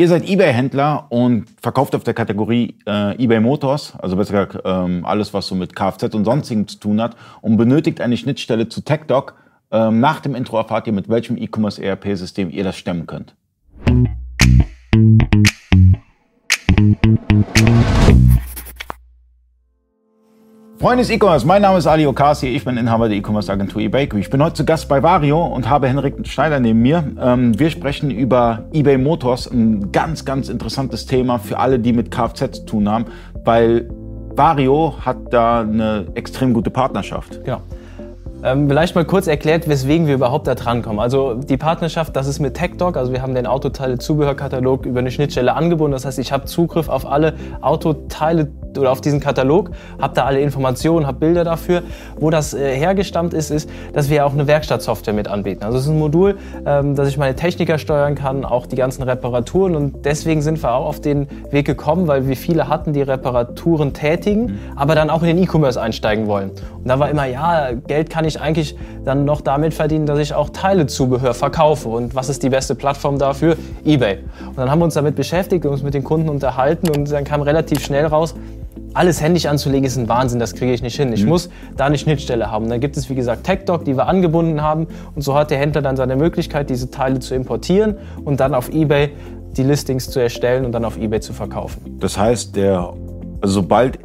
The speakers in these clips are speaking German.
Ihr seid eBay-Händler und verkauft auf der Kategorie äh, eBay Motors, also besser gesagt ähm, alles, was so mit Kfz und sonstigen zu tun hat und benötigt eine Schnittstelle zu TechDoc. Ähm, nach dem Intro erfahrt ihr, mit welchem E-Commerce ERP-System ihr das stemmen könnt. Freunde des E-Commerce, mein Name ist Ali Okasi, ich bin Inhaber der E-Commerce Agentur eBakery. Ich bin heute zu Gast bei Vario und habe Henrik Schneider neben mir. Ähm, wir sprechen über eBay Motors, ein ganz, ganz interessantes Thema für alle, die mit Kfz zu tun haben, weil Vario hat da eine extrem gute Partnerschaft. Genau. Ähm, vielleicht mal kurz erklärt, weswegen wir überhaupt da drankommen. Also die Partnerschaft, das ist mit TechDoc, also wir haben den Autoteile-Zubehörkatalog über eine Schnittstelle angebunden. Das heißt, ich habe Zugriff auf alle Autoteile oder auf diesen Katalog, habe da alle Informationen, habe Bilder dafür. Wo das äh, hergestammt ist, ist, dass wir auch eine Werkstattsoftware mit anbieten. Also es ist ein Modul, ähm, dass ich meine Techniker steuern kann, auch die ganzen Reparaturen und deswegen sind wir auch auf den Weg gekommen, weil wir viele hatten, die Reparaturen tätigen, mhm. aber dann auch in den E-Commerce einsteigen wollen. Und da war immer, ja, Geld kann ich eigentlich dann noch damit verdienen, dass ich auch Teilezubehör verkaufe. Und was ist die beste Plattform dafür? eBay. Und dann haben wir uns damit beschäftigt, uns mit den Kunden unterhalten und dann kam relativ schnell raus, alles händisch anzulegen ist ein Wahnsinn, das kriege ich nicht hin. Ich mhm. muss da eine Schnittstelle haben. Dann gibt es, wie gesagt, TechDoc, die wir angebunden haben. Und so hat der Händler dann seine Möglichkeit, diese Teile zu importieren und dann auf eBay die Listings zu erstellen und dann auf eBay zu verkaufen. Das heißt, der, also sobald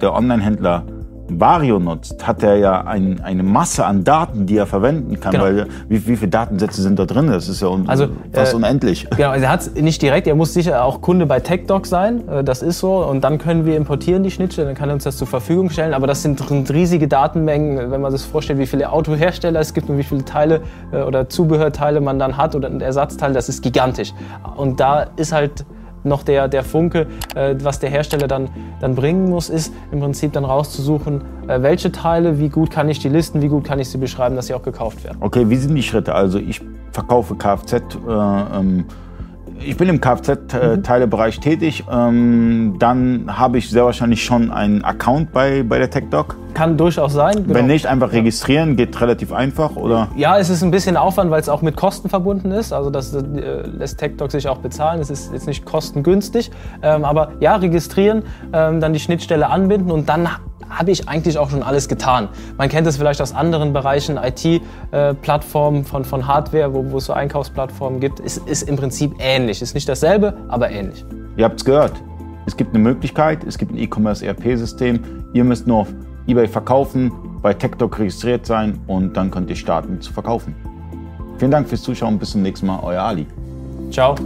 der Online-Händler Vario nutzt, hat er ja ein, eine Masse an Daten, die er verwenden kann. Genau. Weil wie, wie viele Datensätze sind da drin? Das ist ja un also, fast äh, unendlich. Genau, also er hat es nicht direkt. Er muss sicher auch Kunde bei TechDoc sein. Äh, das ist so. Und dann können wir importieren die Schnittstelle. Dann kann er uns das zur Verfügung stellen. Aber das sind, riesige Datenmengen, wenn man sich vorstellt, wie viele Autohersteller es gibt und wie viele Teile äh, oder Zubehörteile man dann hat oder Ersatzteile. Das ist gigantisch. Und da ist halt noch der, der Funke, äh, was der Hersteller dann, dann bringen muss, ist im Prinzip dann rauszusuchen, äh, welche Teile, wie gut kann ich die listen, wie gut kann ich sie beschreiben, dass sie auch gekauft werden. Okay, wie sind die Schritte? Also ich verkaufe Kfz. Äh, ähm ich bin im Kfz-Teilebereich tätig. Ähm, dann habe ich sehr wahrscheinlich schon einen Account bei, bei der TechDoc. Kann durchaus sein. Genau. Wenn nicht, einfach registrieren, geht relativ einfach, oder? Ja, es ist ein bisschen Aufwand, weil es auch mit Kosten verbunden ist. Also das äh, lässt TechDoc sich auch bezahlen. Es ist jetzt nicht kostengünstig. Ähm, aber ja, registrieren, ähm, dann die Schnittstelle anbinden und dann habe ich eigentlich auch schon alles getan. Man kennt es vielleicht aus anderen Bereichen, IT-Plattformen von, von Hardware, wo, wo es so Einkaufsplattformen gibt. Es ist im Prinzip ähnlich. Ist nicht dasselbe, aber ähnlich. Ihr habt es gehört. Es gibt eine Möglichkeit, es gibt ein E-Commerce-ERP-System. Ihr müsst nur auf eBay verkaufen, bei TechDoc registriert sein und dann könnt ihr starten zu verkaufen. Vielen Dank fürs Zuschauen. Bis zum nächsten Mal. Euer Ali. Ciao.